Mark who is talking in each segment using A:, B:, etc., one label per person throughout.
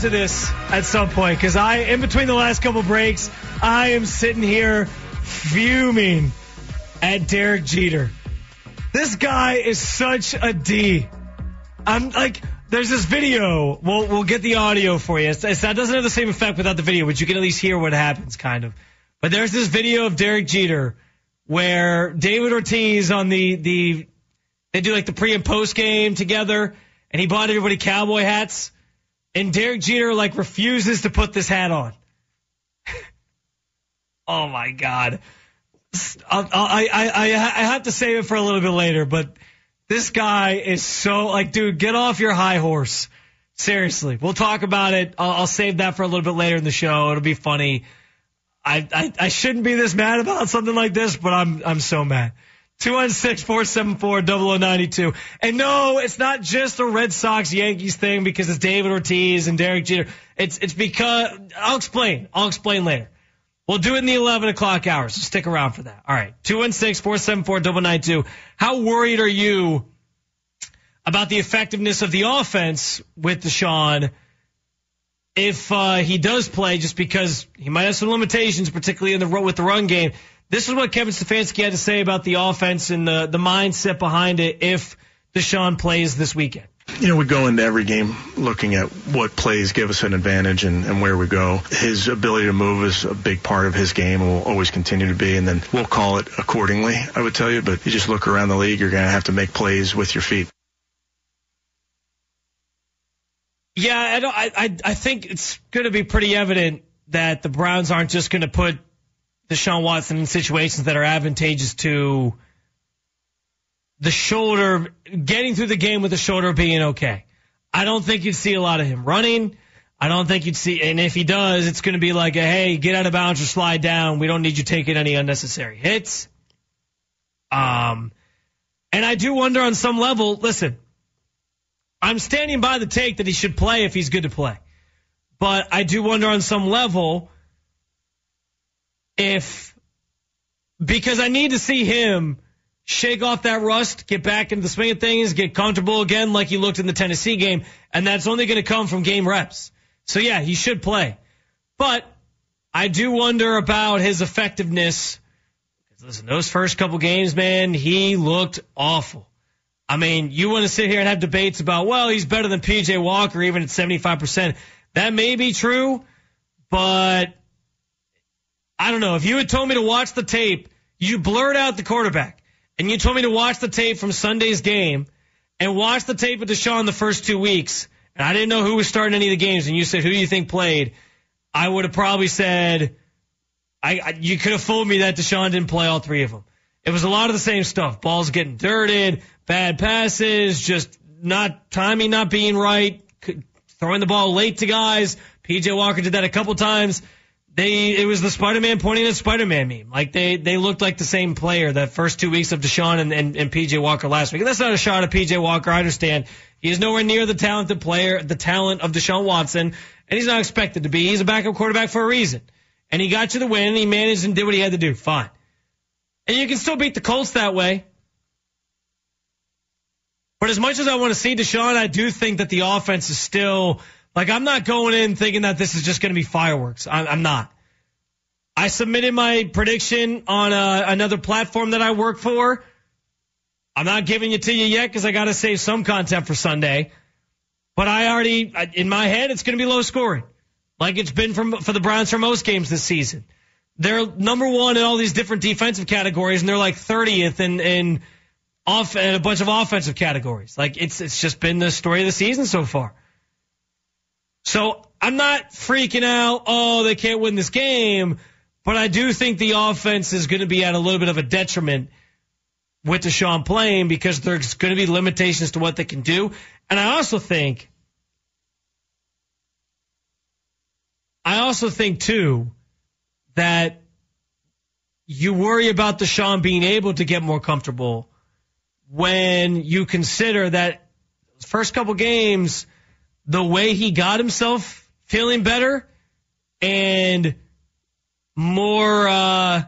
A: to this at some point because I, in between the last couple breaks, I am sitting here fuming at Derek Jeter. This guy is such a D. I'm like, there's this video. We'll we'll get the audio for you. It's, it's, that doesn't have the same effect without the video, but you can at least hear what happens, kind of. But there's this video of Derek Jeter where David Ortiz on the the they do like the pre and post game together, and he bought everybody cowboy hats, and Derek Jeter like refuses to put this hat on. oh my god. I, I, I, I have to save it for a little bit later, but this guy is so like, dude, get off your high horse. Seriously, we'll talk about it. I'll, I'll save that for a little bit later in the show. It'll be funny. I, I, I shouldn't be this mad about something like this, but I'm, I'm so mad. 216-474-0092. And no, it's not just a Red Sox Yankees thing because it's David Ortiz and Derek Jeter. It's, it's because, I'll explain. I'll explain later. We'll do it in the 11 o'clock hours. So stick around for that. All right. 216-474-9992. How worried are you about the effectiveness of the offense with Deshaun if uh, he does play just because he might have some limitations, particularly in the with the run game. This is what Kevin Stefanski had to say about the offense and the, the mindset behind it if Deshaun plays this weekend
B: you know, we go into every game looking at what plays give us an advantage and, and where we go. His ability to move is a big part of his game and will always continue to be. And then we'll call it accordingly, I would tell you. But you just look around the league, you're going to have to make plays with your feet.
A: Yeah, I, I, I think it's going to be pretty evident that the Browns aren't just going to put Deshaun Watson in situations that are advantageous to the shoulder, getting through the game with the shoulder being okay. I don't think you'd see a lot of him running. I don't think you'd see, and if he does, it's going to be like a, hey, get out of bounds or slide down. We don't need you taking any unnecessary hits. Um, and I do wonder on some level, listen, I'm standing by the take that he should play if he's good to play. But I do wonder on some level if, because I need to see him shake off that rust, get back into the swing of things, get comfortable again like he looked in the Tennessee game, and that's only going to come from game reps. So yeah, he should play. But I do wonder about his effectiveness. Listen, those first couple games, man, he looked awful. I mean, you want to sit here and have debates about, well, he's better than PJ Walker even at 75%. That may be true, but I don't know. If you had told me to watch the tape, you blurred out the quarterback and you told me to watch the tape from Sunday's game and watch the tape of Deshaun the first two weeks, and I didn't know who was starting any of the games, and you said, who do you think played? I would have probably said, I, I you could have fooled me that Deshaun didn't play all three of them. It was a lot of the same stuff. Balls getting dirted, bad passes, just not timing not being right, throwing the ball late to guys. PJ Walker did that a couple times they it was the Spider-Man pointing at Spider-Man meme. Like they they looked like the same player that first two weeks of Deshaun and, and, and PJ Walker last week. And that's not a shot at PJ Walker. I understand he is nowhere near the talented player, the talent of Deshaun Watson, and he's not expected to be. He's a backup quarterback for a reason. And he got you the win. And he managed and did what he had to do. Fine. And you can still beat the Colts that way. But as much as I want to see Deshaun, I do think that the offense is still like I'm not going in thinking that this is just going to be fireworks. I'm, I'm not. I submitted my prediction on uh, another platform that I work for. I'm not giving it to you yet because I got to save some content for Sunday. But I already, in my head, it's going to be low scoring, like it's been from for the Browns for most games this season. They're number one in all these different defensive categories, and they're like 30th in in off in a bunch of offensive categories. Like it's it's just been the story of the season so far. So I'm not freaking out. Oh, they can't win this game. But I do think the offense is going to be at a little bit of a detriment with Deshaun playing because there's going to be limitations to what they can do. And I also think, I also think too that you worry about Deshaun being able to get more comfortable when you consider that first couple games – the way he got himself feeling better and more, uh, I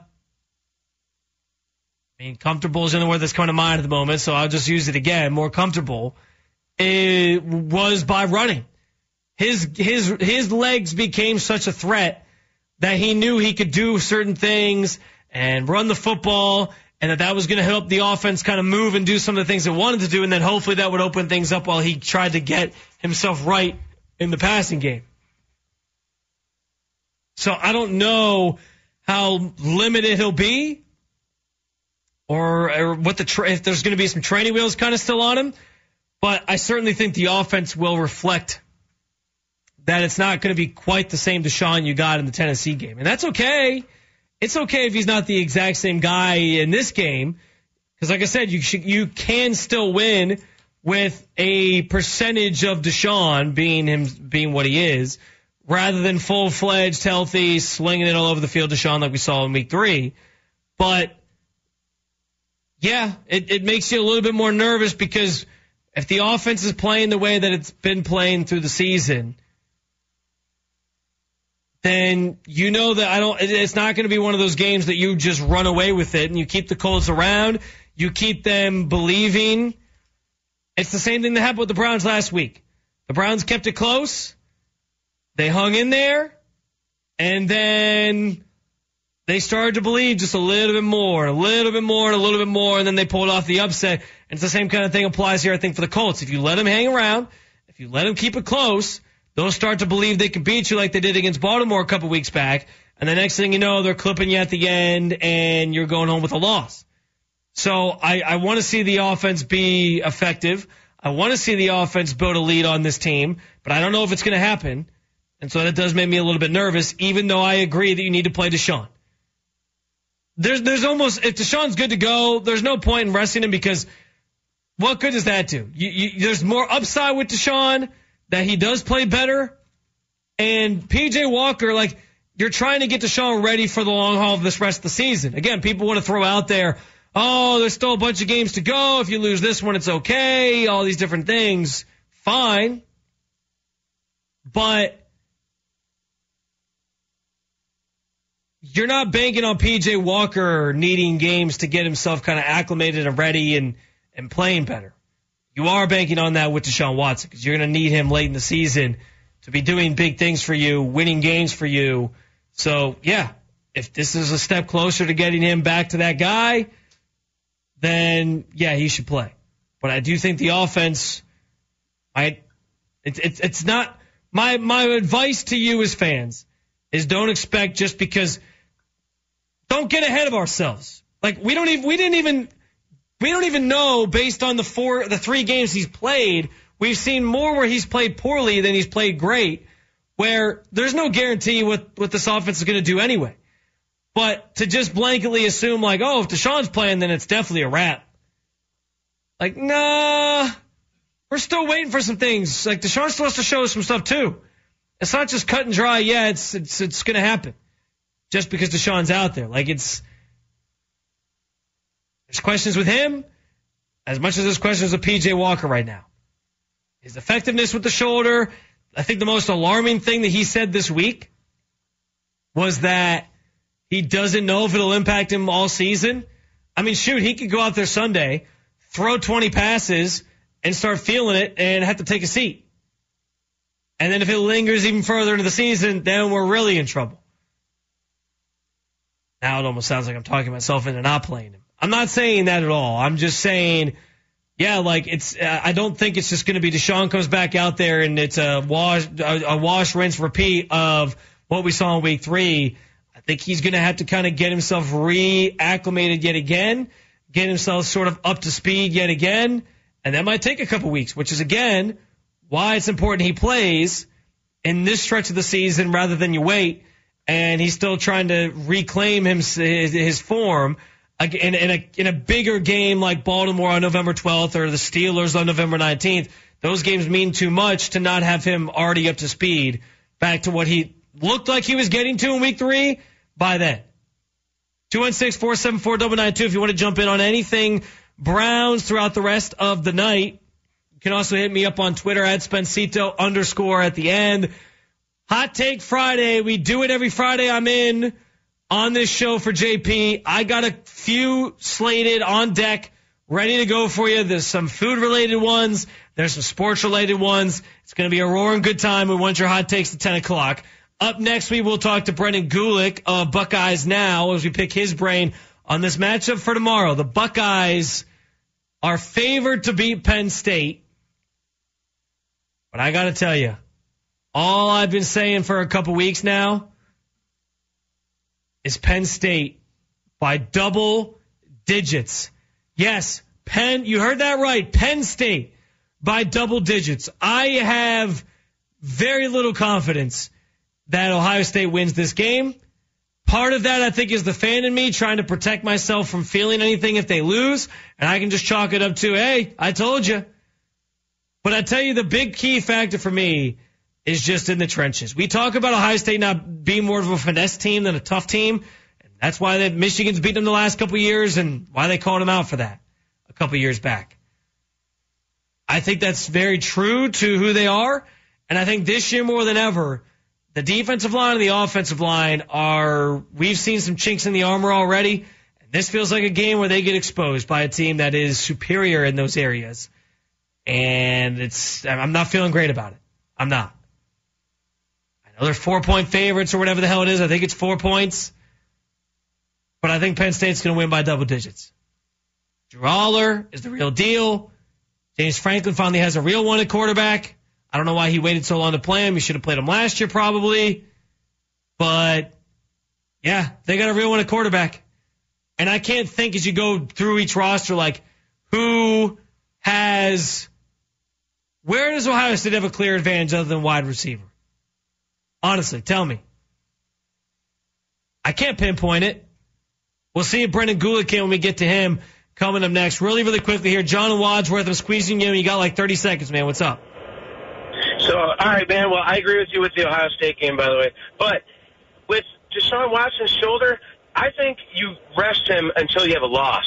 A: mean, comfortable is the word that's coming to mind at the moment, so I'll just use it again. More comfortable it was by running. his his his legs became such a threat that he knew he could do certain things and run the football and that that was going to help the offense kind of move and do some of the things it wanted to do and then hopefully that would open things up while he tried to get himself right in the passing game. So I don't know how limited he'll be or, or what the tra- if there's going to be some training wheels kind of still on him, but I certainly think the offense will reflect that it's not going to be quite the same Deshaun you got in the Tennessee game. And that's okay. It's okay if he's not the exact same guy in this game. Because like I said, you should, you can still win with a percentage of Deshaun being him, being what he is, rather than full fledged, healthy, slinging it all over the field Deshaun like we saw in week three. But yeah, it, it makes you a little bit more nervous because if the offense is playing the way that it's been playing through the season, then you know that I don't, it's not going to be one of those games that you just run away with it and you keep the Colts around. You keep them believing. It's the same thing that happened with the Browns last week. The Browns kept it close. They hung in there and then they started to believe just a little bit more, a little bit more, and a little bit more, and then they pulled off the upset. And it's the same kind of thing applies here, I think, for the Colts. If you let them hang around, if you let them keep it close, they'll start to believe they can beat you like they did against Baltimore a couple weeks back. And the next thing you know, they're clipping you at the end and you're going home with a loss. So I, I want to see the offense be effective. I want to see the offense build a lead on this team, but I don't know if it's going to happen. And so that does make me a little bit nervous, even though I agree that you need to play Deshaun. There's, there's almost, if Deshaun's good to go, there's no point in resting him because what good does that do? You, you, there's more upside with Deshaun that he does play better. And PJ Walker, like, you're trying to get Deshaun ready for the long haul of this rest of the season. Again, people want to throw out there, oh, there's still a bunch of games to go. If you lose this one, it's okay. All these different things. Fine. But you're not banking on PJ Walker needing games to get himself kind of acclimated and ready and, and playing better. You are banking on that with Deshaun Watson because you're going to need him late in the season to be doing big things for you, winning games for you. So yeah, if this is a step closer to getting him back to that guy, then yeah, he should play. But I do think the offense, I, it's it's it's not my my advice to you as fans is don't expect just because don't get ahead of ourselves. Like we don't even we didn't even we don't even know based on the four, the three games he's played. We've seen more where he's played poorly than he's played great, where there's no guarantee what, what this offense is going to do anyway. But to just blanketly assume like, oh, if Deshaun's playing, then it's definitely a wrap. Like, nah, we're still waiting for some things. Like Deshaun still to show us some stuff too. It's not just cut and dry. Yeah, it's, it's, it's going to happen just because Deshaun's out there. Like it's, there's questions with him as much as there's questions with PJ Walker right now. His effectiveness with the shoulder. I think the most alarming thing that he said this week was that he doesn't know if it'll impact him all season. I mean, shoot, he could go out there Sunday, throw 20 passes, and start feeling it and have to take a seat. And then if it lingers even further into the season, then we're really in trouble. Now it almost sounds like I'm talking myself into not playing him. I'm not saying that at all. I'm just saying, yeah, like it's. Uh, I don't think it's just going to be Deshaun comes back out there and it's a wash, a, a wash, rinse, repeat of what we saw in week three. I think he's going to have to kind of get himself reacclimated yet again, get himself sort of up to speed yet again, and that might take a couple weeks, which is again why it's important he plays in this stretch of the season rather than you wait. And he's still trying to reclaim his, his form in, in, a, in a bigger game like Baltimore on November 12th or the Steelers on November 19th, those games mean too much to not have him already up to speed back to what he looked like he was getting to in week three by then. 216-474-992 if you want to jump in on anything Browns throughout the rest of the night. You can also hit me up on Twitter at Spencito underscore at the end. Hot Take Friday. We do it every Friday I'm in on this show for JP. I got a few slated on deck ready to go for you. There's some food related ones. There's some sports related ones. It's going to be a roaring good time. We want your hot takes at 10 o'clock. Up next, we will talk to Brendan Gulick of Buckeyes Now as we pick his brain on this matchup for tomorrow. The Buckeyes are favored to beat Penn State. But I got to tell you, all I've been saying for a couple weeks now is Penn State by double digits. Yes, Penn, you heard that right. Penn State by double digits. I have very little confidence that Ohio State wins this game. Part of that, I think, is the fan in me trying to protect myself from feeling anything if they lose. And I can just chalk it up to, hey, I told you. But I tell you, the big key factor for me is just in the trenches. We talk about Ohio State not being more of a finesse team than a tough team. And that's why Michigan's beaten them the last couple of years and why they called them out for that a couple of years back. I think that's very true to who they are. And I think this year more than ever, the defensive line and the offensive line are, we've seen some chinks in the armor already. And this feels like a game where they get exposed by a team that is superior in those areas. And it's, I'm not feeling great about it. I'm not. They're four point favorites or whatever the hell it is. I think it's four points. But I think Penn State's going to win by double digits. Drew Allar is the real deal. James Franklin finally has a real one at quarterback. I don't know why he waited so long to play him. He should have played him last year probably. But yeah, they got a real one at quarterback. And I can't think as you go through each roster like who has where does Ohio State have a clear advantage other than wide receiver? Honestly, tell me. I can't pinpoint it. We'll see if Brendan Gulick can when we get to him coming up next. Really, really quickly here. John Wadsworth, I'm squeezing you. You got like 30 seconds, man. What's up?
C: So, all right, man. Well, I agree with you with the Ohio State game, by the way. But with Deshaun Watson's shoulder, I think you rest him until you have a loss.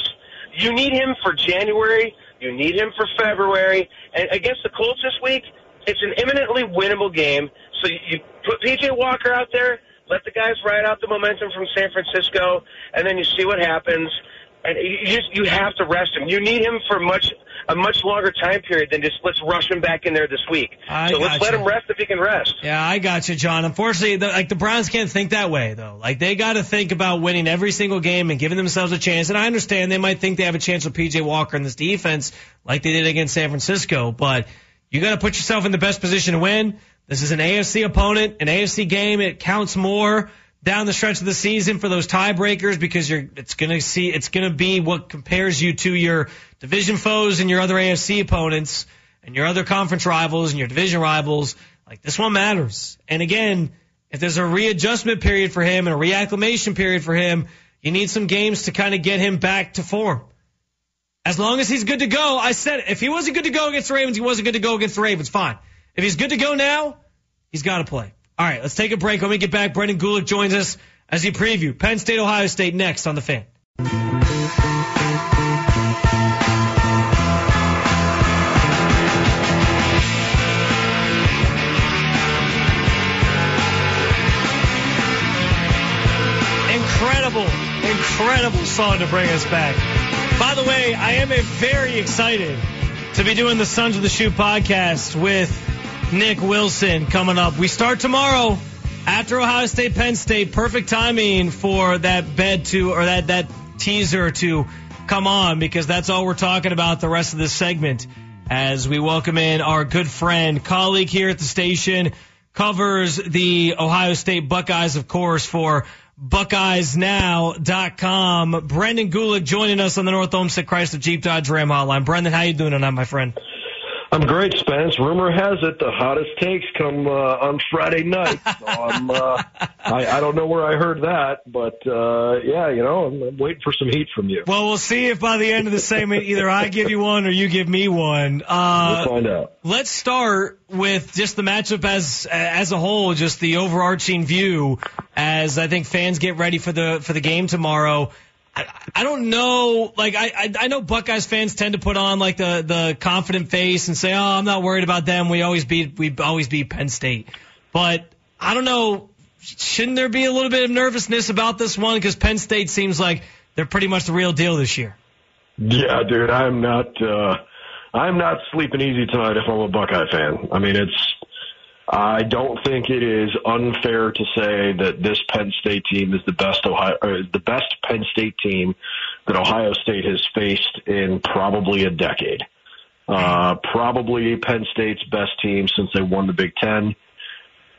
C: You need him for January. You need him for February. And against the Colts this week, it's an imminently winnable game. So you put PJ Walker out there, let the guys ride out the momentum from San Francisco, and then you see what happens. And you just you have to rest him. You need him for much a much longer time period than just let's rush him back in there this week.
A: I
C: so let's
A: gotcha.
C: let him rest if he can rest.
A: Yeah, I got you, John. Unfortunately, the, like the Browns can't think that way though. Like they got to think about winning every single game and giving themselves a chance. And I understand they might think they have a chance with PJ Walker in this defense, like they did against San Francisco. But you got to put yourself in the best position to win. This is an AFC opponent, an AFC game. It counts more down the stretch of the season for those tiebreakers because you're it's gonna see it's gonna be what compares you to your division foes and your other AFC opponents and your other conference rivals and your division rivals. Like this one matters. And again, if there's a readjustment period for him and a reacclimation period for him, you need some games to kind of get him back to form. As long as he's good to go, I said. If he wasn't good to go against the Ravens, he wasn't good to go against the Ravens. Fine. If he's good to go now, he's got to play. All right, let's take a break. When we get back, Brendan Gulick joins us as he preview Penn State, Ohio State next on the fan. Incredible, incredible song to bring us back. By the way, I am very excited to be doing the Sons of the Shoe podcast with Nick Wilson coming up. We start tomorrow after Ohio State, Penn State. Perfect timing for that bed to, or that, that teaser to come on because that's all we're talking about the rest of this segment as we welcome in our good friend, colleague here at the station, covers the Ohio State Buckeyes, of course, for BuckeyesNow.com. Brendan Gulick joining us on the North Olmsted Chrysler Jeep Dodge Ram hotline. Brendan, how you doing tonight, my friend?
D: I'm great, Spence. Rumor has it the hottest takes come uh, on Friday night. So I'm, uh, I, I don't know where I heard that, but uh, yeah, you know, I'm, I'm waiting for some heat from you.
A: Well, we'll see if by the end of the segment either I give you one or you give me one. Uh,
D: We'll find out.
A: let's start with just the matchup as as a whole, just the overarching view as I think fans get ready for the for the game tomorrow. I, I don't know, like I, I I know Buckeyes fans tend to put on like the the confident face and say, "Oh, I'm not worried about them. We always beat we always beat Penn State." But I don't know, shouldn't there be a little bit of nervousness about this one because Penn State seems like they're pretty much the real deal this year.
D: Yeah, dude, I'm not. uh I'm not sleeping easy tonight if I'm a Buckeye fan. I mean, it's. I don't think it is unfair to say that this Penn State team is the best Ohio, or the best Penn State team that Ohio State has faced in probably a decade. Uh, probably Penn State's best team since they won the Big Ten.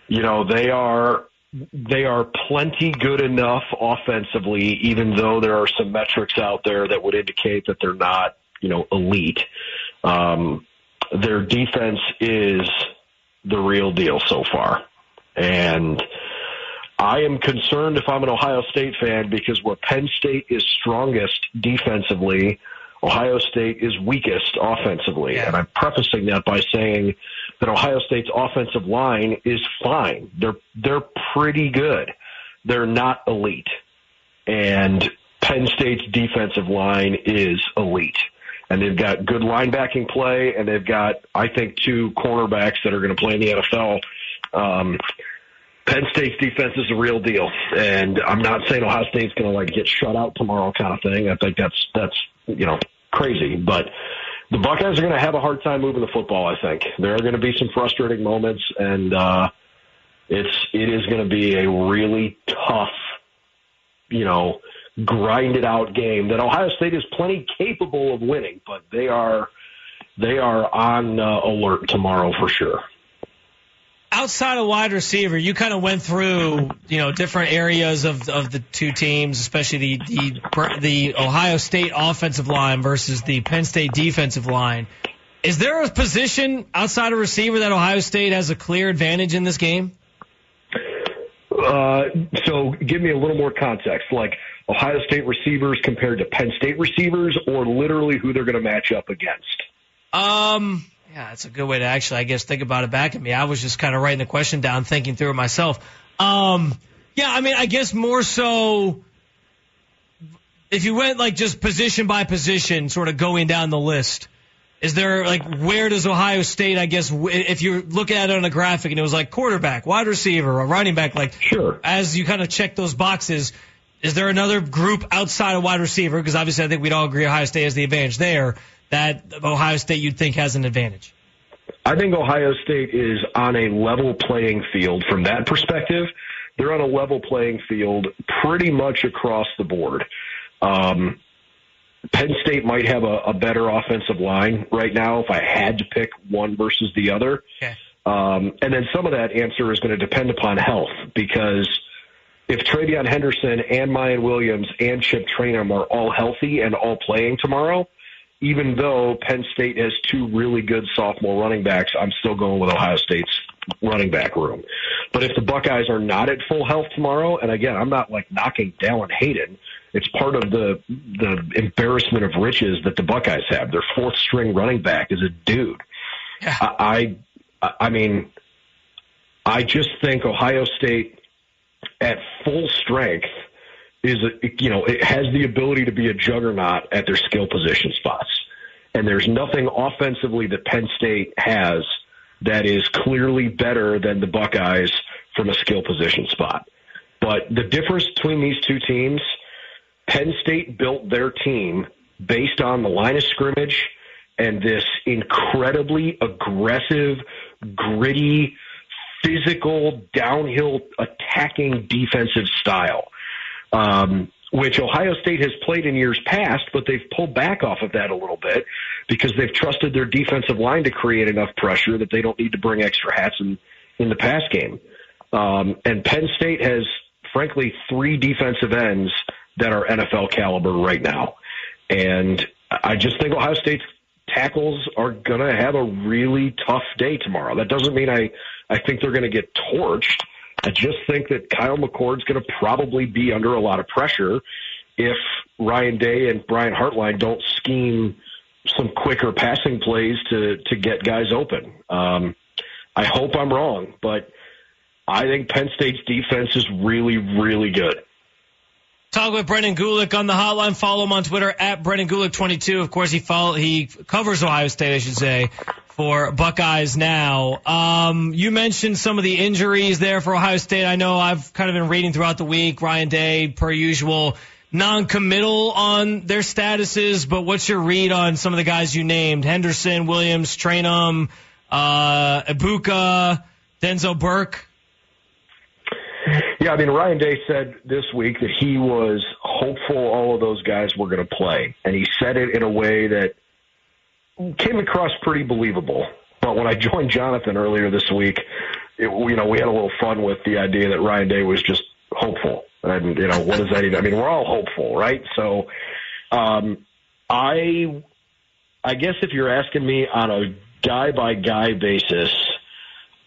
D: You know, they are they are plenty good enough offensively, even though there are some metrics out there that would indicate that they're not, you know, elite. Um, their defense is the real deal so far. And I am concerned if I'm an Ohio State fan because where Penn State is strongest defensively, Ohio State is weakest offensively. And I'm prefacing that by saying that Ohio State's offensive line is fine. They're they're pretty good. They're not elite. And Penn State's defensive line is elite. And they've got good linebacking play, and they've got, I think, two cornerbacks that are going to play in the NFL. Um, Penn State's defense is a real deal, and I'm not saying Ohio State's going to like get shut out tomorrow, kind of thing. I think that's that's you know crazy, but the Buckeyes are going to have a hard time moving the football. I think there are going to be some frustrating moments, and uh, it's it is going to be a really tough, you know, grinded out game that Ohio State is plenty capable of winning, but they are they are on uh, alert tomorrow for sure.
A: outside of wide receiver, you kind of went through, you know, different areas of of the two teams, especially the the the Ohio State offensive line versus the Penn State defensive line. Is there a position outside of receiver that Ohio State has a clear advantage in this game?
D: Uh, so give me a little more context, like Ohio State receivers compared to Penn State receivers, or literally who they're going to match up against.
A: Um, yeah, that's a good way to actually, I guess, think about it back at me. I was just kind of writing the question down, thinking through it myself. Um, yeah, I mean, I guess more so if you went like just position by position, sort of going down the list. Is there like where does Ohio State? I guess if you're looking at it on a graphic and it was like quarterback, wide receiver, a running back, like
D: Sure.
A: as you kind of check those boxes, is there another group outside of wide receiver? Because obviously, I think we'd all agree Ohio State has the advantage there. That Ohio State you'd think has an advantage.
D: I think Ohio State is on a level playing field from that perspective. They're on a level playing field pretty much across the board. Um, Penn State might have a, a better offensive line right now if I had to pick one versus the other.
A: Okay.
D: Um, and then some of that answer is going to depend upon health because if TreVeyon Henderson and Miyan Williams and Chip Trayanum are all healthy and all playing tomorrow, even though Penn State has two really good sophomore running backs, I'm still going with Ohio State's running back room. But if the Buckeyes are not at full health tomorrow, and again, I'm not like knocking Dallan Hayden, it's part of the the embarrassment of riches that the Buckeyes have. Their fourth string running back is a dude.
A: Yeah.
D: I, I I mean, I just think Ohio State at full strength is you know it has the ability to be a juggernaut at their skill position spots, and there's nothing offensively that Penn State has that is clearly better than the Buckeyes from a skill position spot. But the difference between these two teams, Penn State built their team based on the line of scrimmage and this incredibly aggressive, gritty, physical, downhill attacking defensive style, um, which Ohio State has played in years past, but they've pulled back off of that a little bit because they've trusted their defensive line to create enough pressure that they don't need to bring extra hats in, in the pass game. Um, and Penn State has, frankly, three defensive ends that are NFL caliber right now. And I just think Ohio State's tackles are going to have a really tough day tomorrow. That doesn't mean I, I think they're going to get torched. I just think that Kyle McCord's going to probably be under a lot of pressure if Ryan Day and Brian Hartline don't scheme some quicker passing plays to, to get guys open. Um, I hope I'm wrong, but I think Penn State's defense is really, really good.
A: Talk with Brendan Gulick on the hotline. Follow him on Twitter at Brendan Gulick22. Of course, he follow, he covers Ohio State, I should say, for Buckeyes now. Um, you mentioned some of the injuries there for Ohio State. I know I've kind of been reading throughout the week. Ryan Day, per usual, non-committal on their statuses, but what's your read on some of the guys you named? Henderson, Williams, Trayanum, uh, Egbuka, Denzel Burke?
D: Yeah, I mean, Ryan Day said this week that he was hopeful all of those guys were going to play. And he said it in a way that came across pretty believable. But when I joined Jonathan earlier this week, it, you know, we had a little fun with the idea that Ryan Day was just hopeful. And, you know, what does that even, I mean, we're all hopeful, right? So, um, I, I guess if you're asking me on a guy by guy basis,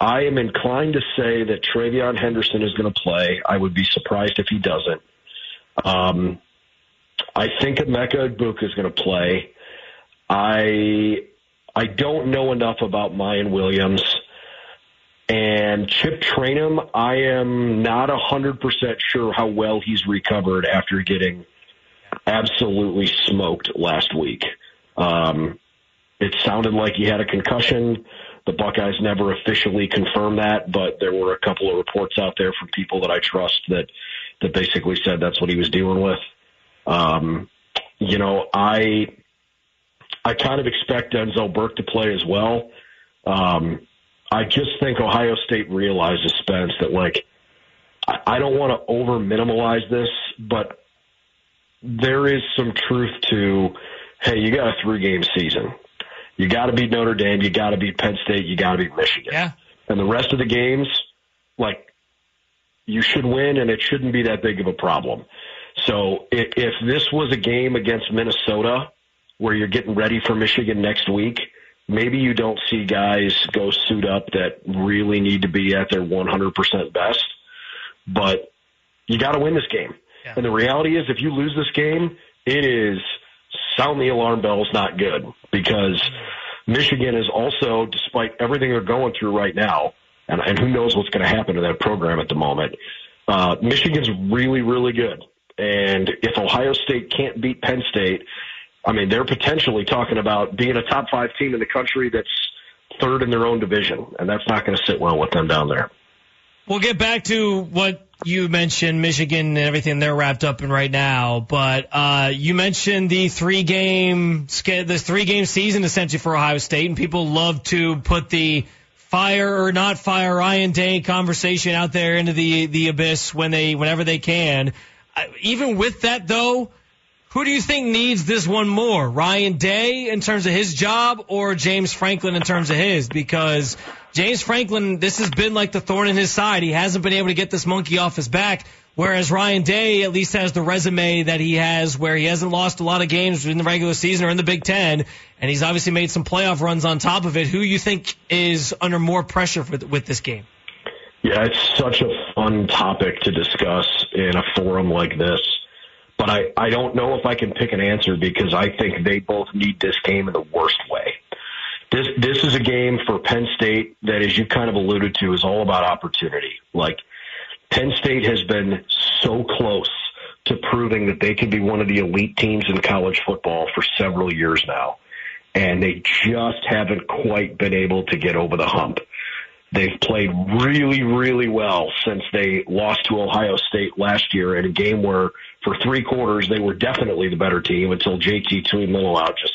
D: I am inclined to say that TreVeyon Henderson is going to play. I would be surprised if he doesn't. Um, I think Emeka Egbuka is going to play. I I don't know enough about Miyan Williams and Chip Trayanum. I am not hundred percent sure how well he's recovered after getting absolutely smoked last week. Um, it sounded like he had a concussion. The Buckeyes never officially confirmed that, but there were a couple of reports out there from people that I trust that that basically said that's what he was dealing with. Um, you know, I I kind of expect Denzel Burke to play as well. Um, I just think Ohio State realizes Spence that like I, I don't want to over minimalize this, but there is some truth to hey, you got a three game season. You got to beat Notre Dame. You got to beat Penn State. You got to beat Michigan.
A: Yeah.
D: And the rest of the games, like, you should win, and it shouldn't be that big of a problem. So if, if this was a game against Minnesota where you're getting ready for Michigan next week, maybe you don't see guys go suit up that really need to be at their 100% best. But you got to win this game. Yeah. And the reality is, if you lose this game, it is – sound the alarm bells not good because Michigan is also, despite everything they're going through right now, and, and who knows what's going to happen to that program at the moment, uh, Michigan's really, really good. And if Ohio State can't beat Penn State, I mean, they're potentially talking about being a top five team in the country that's third in their own division, and that's not going to sit well with them down there.
A: We'll get back to what you mentioned Michigan and everything they're wrapped up in right now, but uh, you mentioned the three game the three game season essentially for Ohio State, and people love to put the fire or not fire Ryan Day conversation out there into the the abyss when they whenever they can. Uh, even with that though, who do you think needs this one more? Ryan Day in terms of his job or James Franklin in terms of his? Because James Franklin, this has been like the thorn in his side. He hasn't been able to get this monkey off his back. Whereas Ryan Day at least has the resume that he has where he hasn't lost a lot of games in the regular season or in the Big Ten. And he's obviously made some playoff runs on top of it. Who you think is under more pressure with this game?
D: Yeah, it's such a fun topic to discuss in a forum like this. But I, I don't know if I can pick an answer because I think they both need this game in the worst way. This this is a game for Penn State that, as you kind of alluded to, is all about opportunity. Like Penn State has been so close to proving that they can be one of the elite teams in college football for several years now, and they just haven't quite been able to get over the hump. They've played really, really well since they lost to Ohio State last year in a game where, for three quarters, they were definitely the better team until JT Tuimoloau just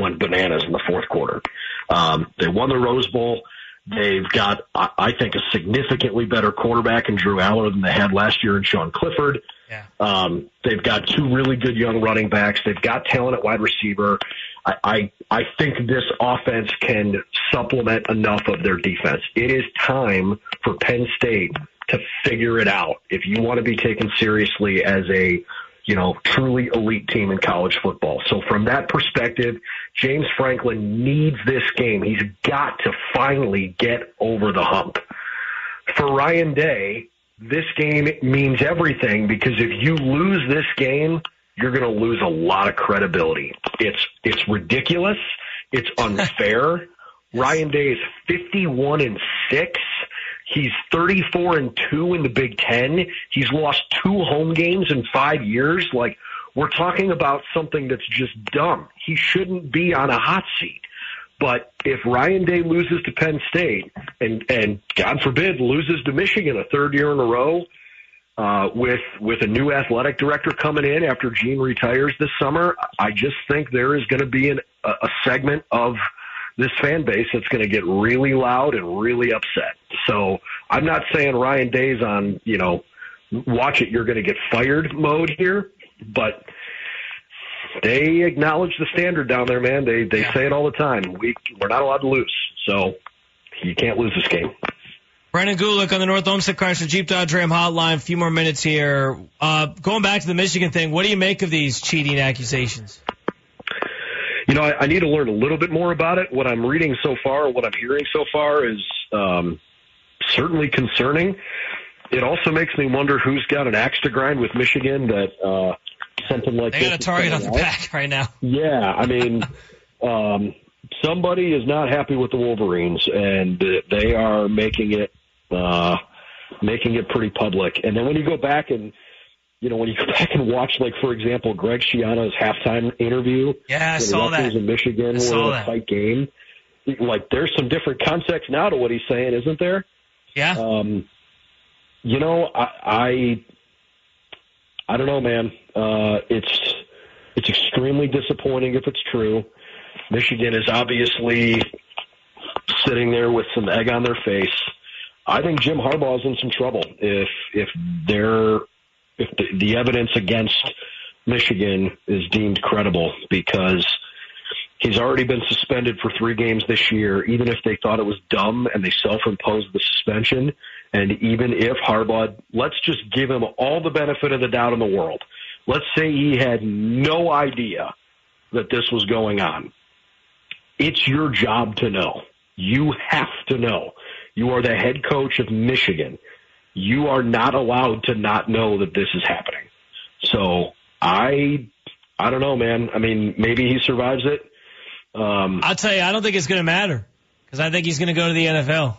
D: went bananas in the fourth quarter. Um, they won the Rose Bowl. They've got, I think, a significantly better quarterback in Drew Allar than they had last year in Sean Clifford. Yeah. Um, they've got two really good young running backs. They've got talent at wide receiver. I, I, I think this offense can supplement enough of their defense. It is time for Penn State to figure it out. If you want to be taken seriously as a you know, truly elite team in college football. So from that perspective, James Franklin needs this game. He's got to finally get over the hump. For Ryan Day, this game means everything because if you lose this game, you're going to lose a lot of credibility. It's it's ridiculous. It's unfair. Ryan Day is 51 and 6 He's 34 and 2 in the Big 10. He's lost two home games in 5 years. Like we're talking about something that's just dumb. He shouldn't be on a hot seat. But if Ryan Day loses to Penn State and and God forbid loses to Michigan a third year in a row, uh, with with a new athletic director coming in after Gene retires this summer, I just think there is going to be an, a, a segment of this fan base that's going to get really loud and really upset. So I'm not saying Ryan Day's on, you know, watch it, you're going to get fired mode here, but they acknowledge the standard down there, man. They they yeah. say it all the time. We we're not allowed to lose, so you can't lose this game.
A: Brendan Gulick on the North Olmsted Chrysler Jeep Dodge Ram hotline. A few more minutes here. Uh, going back to the Michigan thing, what do you make of these cheating accusations?
D: You know, I, I need to learn a little bit more about it. What I'm reading so far, what I'm hearing so far, is um, certainly concerning. It also makes me wonder who's got an axe to grind with Michigan that uh, something like
A: they got a target on the back right now.
D: Yeah, I mean, um, somebody is not happy with the Wolverines, and they are making it uh, making it pretty public. And then when you go back and you know when you go back and watch, like for example, Greg Schiano's halftime interview,
A: yeah, I saw that
D: in Michigan,
A: I
D: were a tight game. Like there's some different context now to what he's saying, isn't there?
A: Yeah.
D: Um, you know, I, I I don't know, man. Uh, it's it's extremely disappointing if it's true. Michigan is obviously sitting there with some egg on their face. I think Jim Harbaugh is in some trouble if if they're if the, the evidence against Michigan is deemed credible because he's already been suspended for three games this year. Even if they thought it was dumb and they self-imposed the suspension, and even if Harbaugh, let's just give him all the benefit of the doubt in the world. Let's say he had no idea that this was going on. It's your job to know. You have to know. You are the head coach of Michigan. You are not allowed to not know that this is happening. So I, I don't know, man. I mean, maybe he survives it.
A: Um, I'll tell you, I don't think it's going to matter because I think he's going to go to the NFL.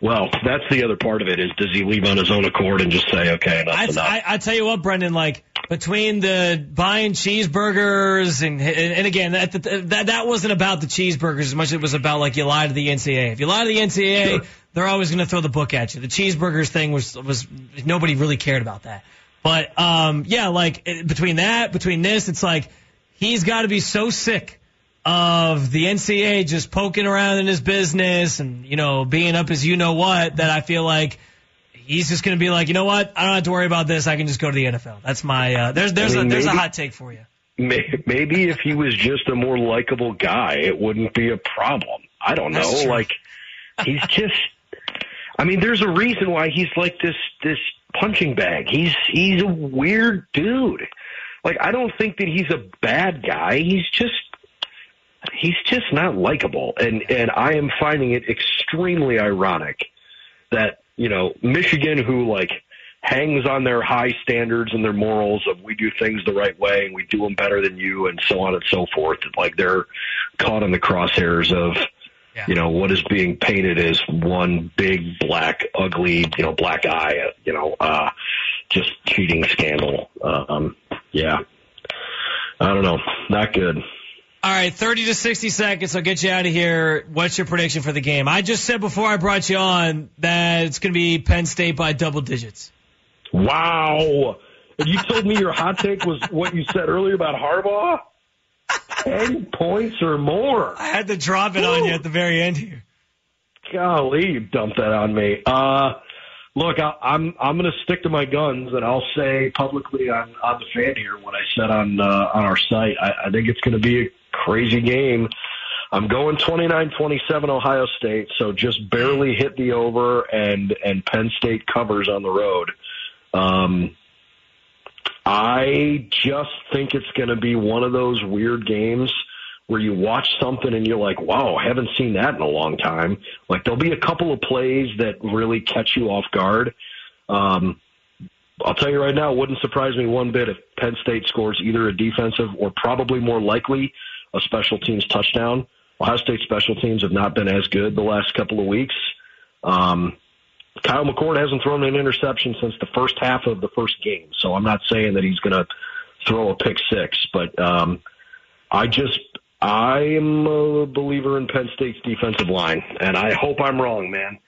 D: Well, that's the other part of it is does he leave on his own accord and just say, okay, I, enough. I,
A: I tell you what, Brendan, like between the buying cheeseburgers and and again that that that wasn't about the cheeseburgers as much as it was about like you lie to the NCAA. If you lie to the NCAA, sure. They're always going to throw the book at you. The cheeseburgers thing was was nobody really cared about that. But um yeah, like between that, between this, it's like he's got to be so sick of the NCAA just poking around in his business and, you know, being up as you know what, that I feel like he's just going to be like, you know what? I don't have to worry about this. I can just go to the NFL. That's my, uh, there's, there's I mean, a, there's maybe, a hot take for you.
D: Maybe if he was just a more likable guy, it wouldn't be a problem. I don't know. Like, he's just, I mean, there's a reason why he's like this, this punching bag. He's, he's a weird dude. Like, I don't think that he's a bad guy. He's just, he's just not likable. And, and I am finding it extremely ironic that, you know, Michigan, who like hangs on their high standards and their morals of we do things the right way and we do them better than you and so on and so forth. Like they're caught in the crosshairs of, yeah. you know, what is being painted as one big black, ugly, you know, black eye, you know, uh, just cheating scandal. Um, yeah. I don't know. Not good.
A: All right, 30 to 60 seconds. I'll get you out of here. What's your prediction for the game? I just said before I brought you on that it's going to be Penn State by double digits.
D: Wow. You told me your hot take was what you said earlier about Harbaugh? 10 points or more.
A: I had to drop it Ooh. on you at the very end here.
D: Golly, you dumped that on me. Uh, look, I, I'm I'm going to stick to my guns, and I'll say publicly on on the fan here what I said on uh, on our site. I, I think it's going to be a crazy game. I'm going 29-27 Ohio State, so just barely hit the over, and and Penn State covers on the road. Um, I just think it's going to be one of those weird games where you watch something and you're like, wow, haven't seen that in a long time. Like there'll be a couple of plays that really catch you off guard. Um, I'll tell you right now, it wouldn't surprise me one bit if Penn State scores either a defensive or probably more likely a special teams touchdown. Ohio State special teams have not been as good the last couple of weeks. Um, Kyle McCord hasn't thrown an interception since the first half of the first game, so I'm not saying that he's going to throw a pick six, but um, I just I am a believer in Penn State's defensive line, and I hope I'm wrong, man.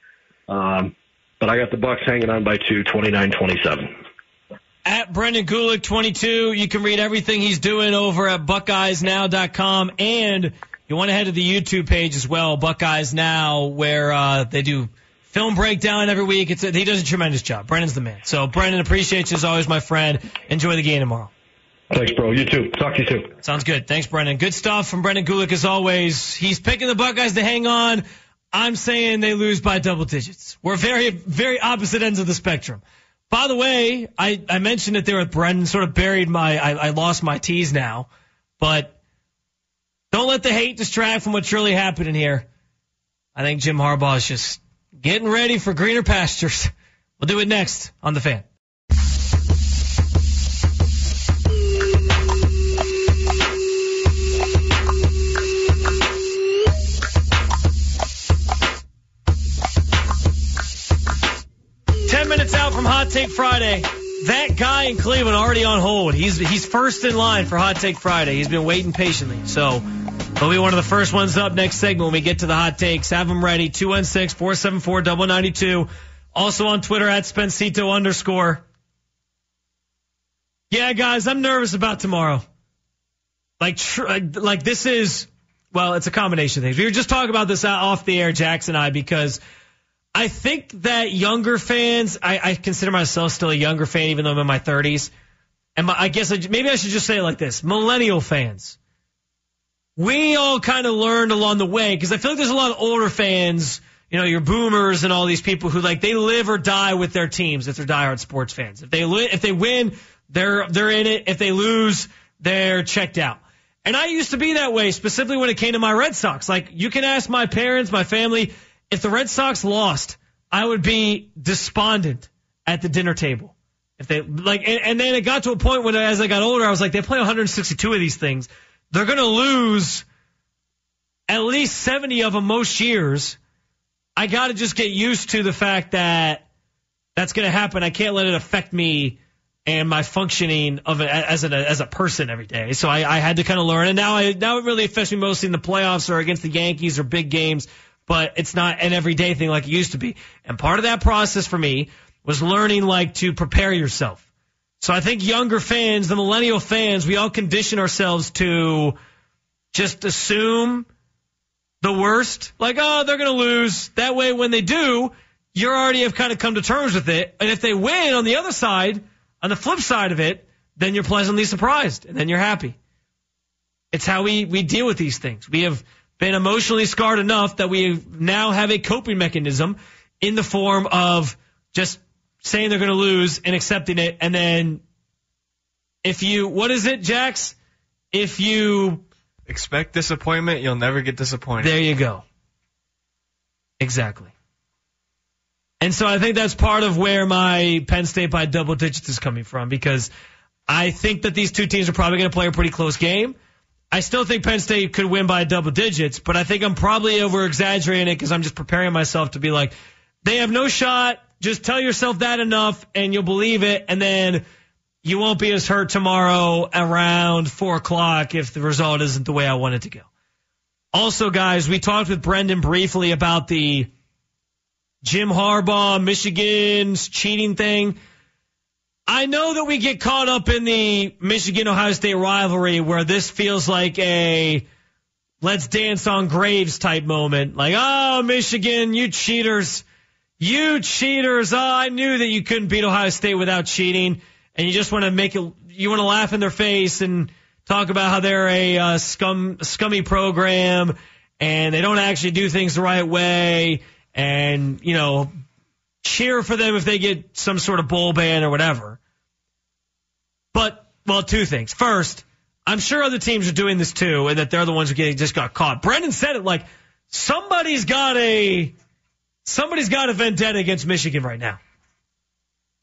D: Um, but I got the Bucks hanging on by two, 29-27.
A: At Brendan Gulick 22, you can read everything he's doing over at BuckeyesNow.com, and you want to head to the YouTube page as well, Buckeyes Now, where uh, they do film breakdown every week. It's a, he does a tremendous job. Brendan's the man. So Brendan appreciates you as always, my friend. Enjoy the game tomorrow.
D: Thanks, bro. You too. Talk to you soon.
A: Sounds good. Thanks, Brendan. Good stuff from Brendan Gulick as always. He's picking the Buckeyes to hang on. I'm saying they lose by double digits. We're very, very opposite ends of the spectrum. By the way, I, I mentioned it there with Brendan, sort of buried my, I, I lost my tease now, but don't let the hate distract from what's really happening here. I think Jim Harbaugh is just getting ready for greener pastures. We'll do it next on the fan. Ten minutes out from Hot Take Friday. That guy in Cleveland already on hold. He's he's first in line for Hot Take Friday. He's been waiting patiently. So he'll be one of the first ones up next segment when we get to the hot takes. Have them ready. 216-474-92. Also on Twitter at Spencito underscore. Yeah, guys, I'm nervous about tomorrow. Like, tr- like this is, well, it's a combination of things. We were just talking about this off the air, Jackson and I, because I think that younger fans, I, I consider myself still a younger fan, even though I'm in my 30s. And my, I guess I, maybe I should just say it like this: millennial fans. We all kind of learned along the way because I feel like there's a lot of older fans, you know, your boomers and all these people who like they live or die with their teams if they're diehard sports fans. If they if they win, they're they're in it. If they lose, they're checked out. And I used to be that way, specifically when it came to my Red Sox. Like you can ask my parents, my family if the Red Sox lost, I would be despondent at the dinner table. If they like, and, and then it got to a point when as I got older, I was like, they play 162 of these things. They're going to lose at least 70 of them most years. I got to just get used to the fact that that's going to happen. I can't let it affect me and my functioning of as a as a person every day. So I, I had to kind of learn, and now I now it really affects me mostly in the playoffs or against the Yankees or big games but it's not an everyday thing like it used to be. And part of that process for me was learning like to prepare yourself. So I think younger fans, the millennial fans, we all condition ourselves to just assume the worst. Like, oh, they're going to lose. That way, when they do, you already have kind of come to terms with it. And if they win on the other side, on the flip side of it, then you're pleasantly surprised and then you're happy. It's how we, we deal with these things. We have been emotionally scarred enough that we now have a coping mechanism in the form of just saying they're going to lose and accepting it. And then if you, what is it, Jax? If you
E: expect disappointment, you'll never get disappointed.
A: There you go. Exactly. And so I think that's part of where my Penn State by double digits is coming from because I think that these two teams are probably going to play a pretty close game. I still think Penn State could win by double digits, but I think I'm probably over exaggerating it because I'm just preparing myself to be like, they have no shot. Just tell yourself that enough and you'll believe it. And then you won't be as hurt tomorrow around four o'clock if the result isn't the way I want it to go. Also, guys, we talked with Brendan briefly about the Jim Harbaugh, Michigan's cheating thing. I know that we get caught up in the Michigan Ohio State rivalry where this feels like a let's dance on graves type moment. Like, oh, Michigan, you cheaters. You cheaters. Oh, I knew that you couldn't beat Ohio State without cheating. And you just want to make it, you want to laugh in their face and talk about how they're a uh, scum, scummy program and they don't actually do things the right way. And, you know, cheer for them if they get some sort of bowl ban or whatever. But, well, two things. First, I'm sure other teams are doing this too, and that they're the ones who get, just got caught. Brendan said it like somebody's got a somebody's got a vendetta against Michigan right now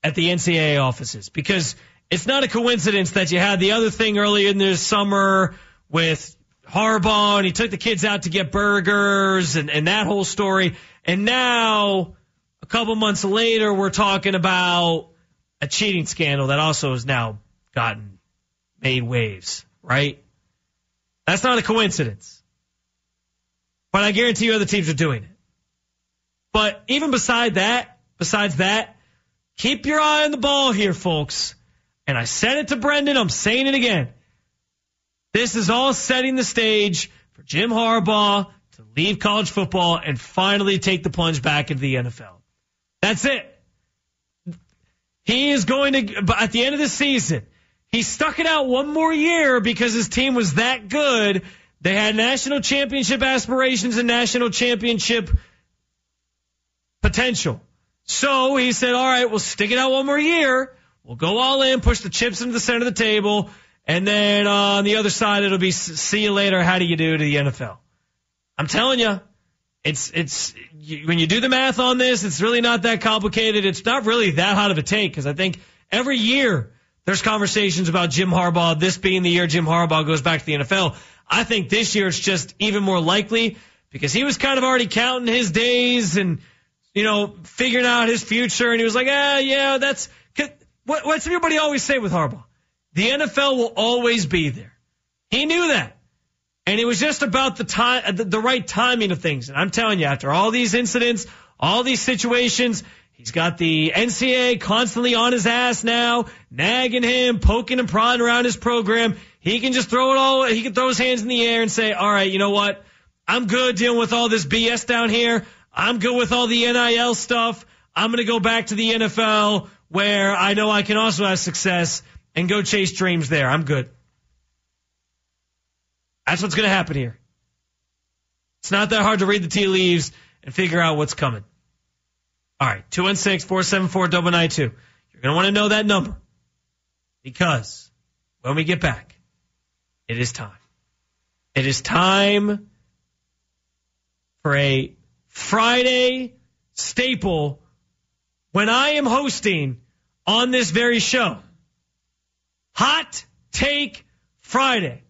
A: at the NCAA offices because it's not a coincidence that you had the other thing earlier in the summer with Harbaugh and he took the kids out to get burgers and, and that whole story. And now a couple months later, we're talking about a cheating scandal that also has now gotten made waves, right? That's not a coincidence. But I guarantee you other teams are doing it. But even beside that, besides that, keep your eye on the ball here, folks. And I said it to Brendan. I'm saying it again. This is all setting the stage for Jim Harbaugh to leave college football and finally take the plunge back into the NFL. That's it. He is going to, at the end of the season, he stuck it out one more year because his team was that good. They had national championship aspirations and national championship potential. So he said, all right, we'll stick it out one more year. We'll go all in, push the chips into the center of the table. And then on the other side, it'll be see you later. How do you do to the NFL? I'm telling you, it's it's you, when you do the math on this, it's really not that complicated. It's not really that hot of a take because I think every year there's conversations about Jim Harbaugh. This being the year Jim Harbaugh goes back to the NFL. I think this year it's just even more likely because he was kind of already counting his days and you know figuring out his future, and he was like, ah, yeah, that's what, what's everybody always say with Harbaugh? The NFL will always be there. He knew that. And it was just about the time, the, the right timing of things. And I'm telling you, after all these incidents, all these situations, he's got the NCAA constantly on his ass now, nagging him, poking and prodding around his program. He can just throw it all, he can throw his hands in the air and say, all right, you know what? I'm good dealing with all this BS down here. I'm good with all the NIL stuff. I'm going to go back to the NFL where I know I can also have success and go chase dreams there. I'm good. That's what's going to happen here. It's not that hard to read the tea leaves and figure out what's coming. All right, 216-474-992. You're going to want to know that number because when we get back, it is time. It is time for a Friday staple when I am hosting on this very show. Hot Take Friday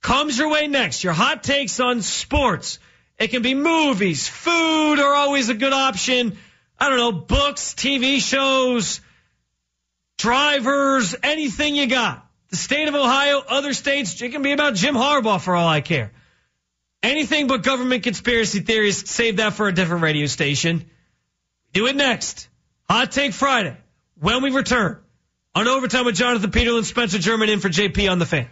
A: comes your way next. Your hot takes on sports. It can be movies, food are always a good option. I don't know, books, TV shows, drivers, anything you got. The state of Ohio, other states, it can be about Jim Harbaugh for all I care. Anything but government conspiracy theories, save that for a different radio station. Do it next. Hot Take Friday when we return on Overtime with Jonathan Peterlin, Spencer German in for JP on the fan.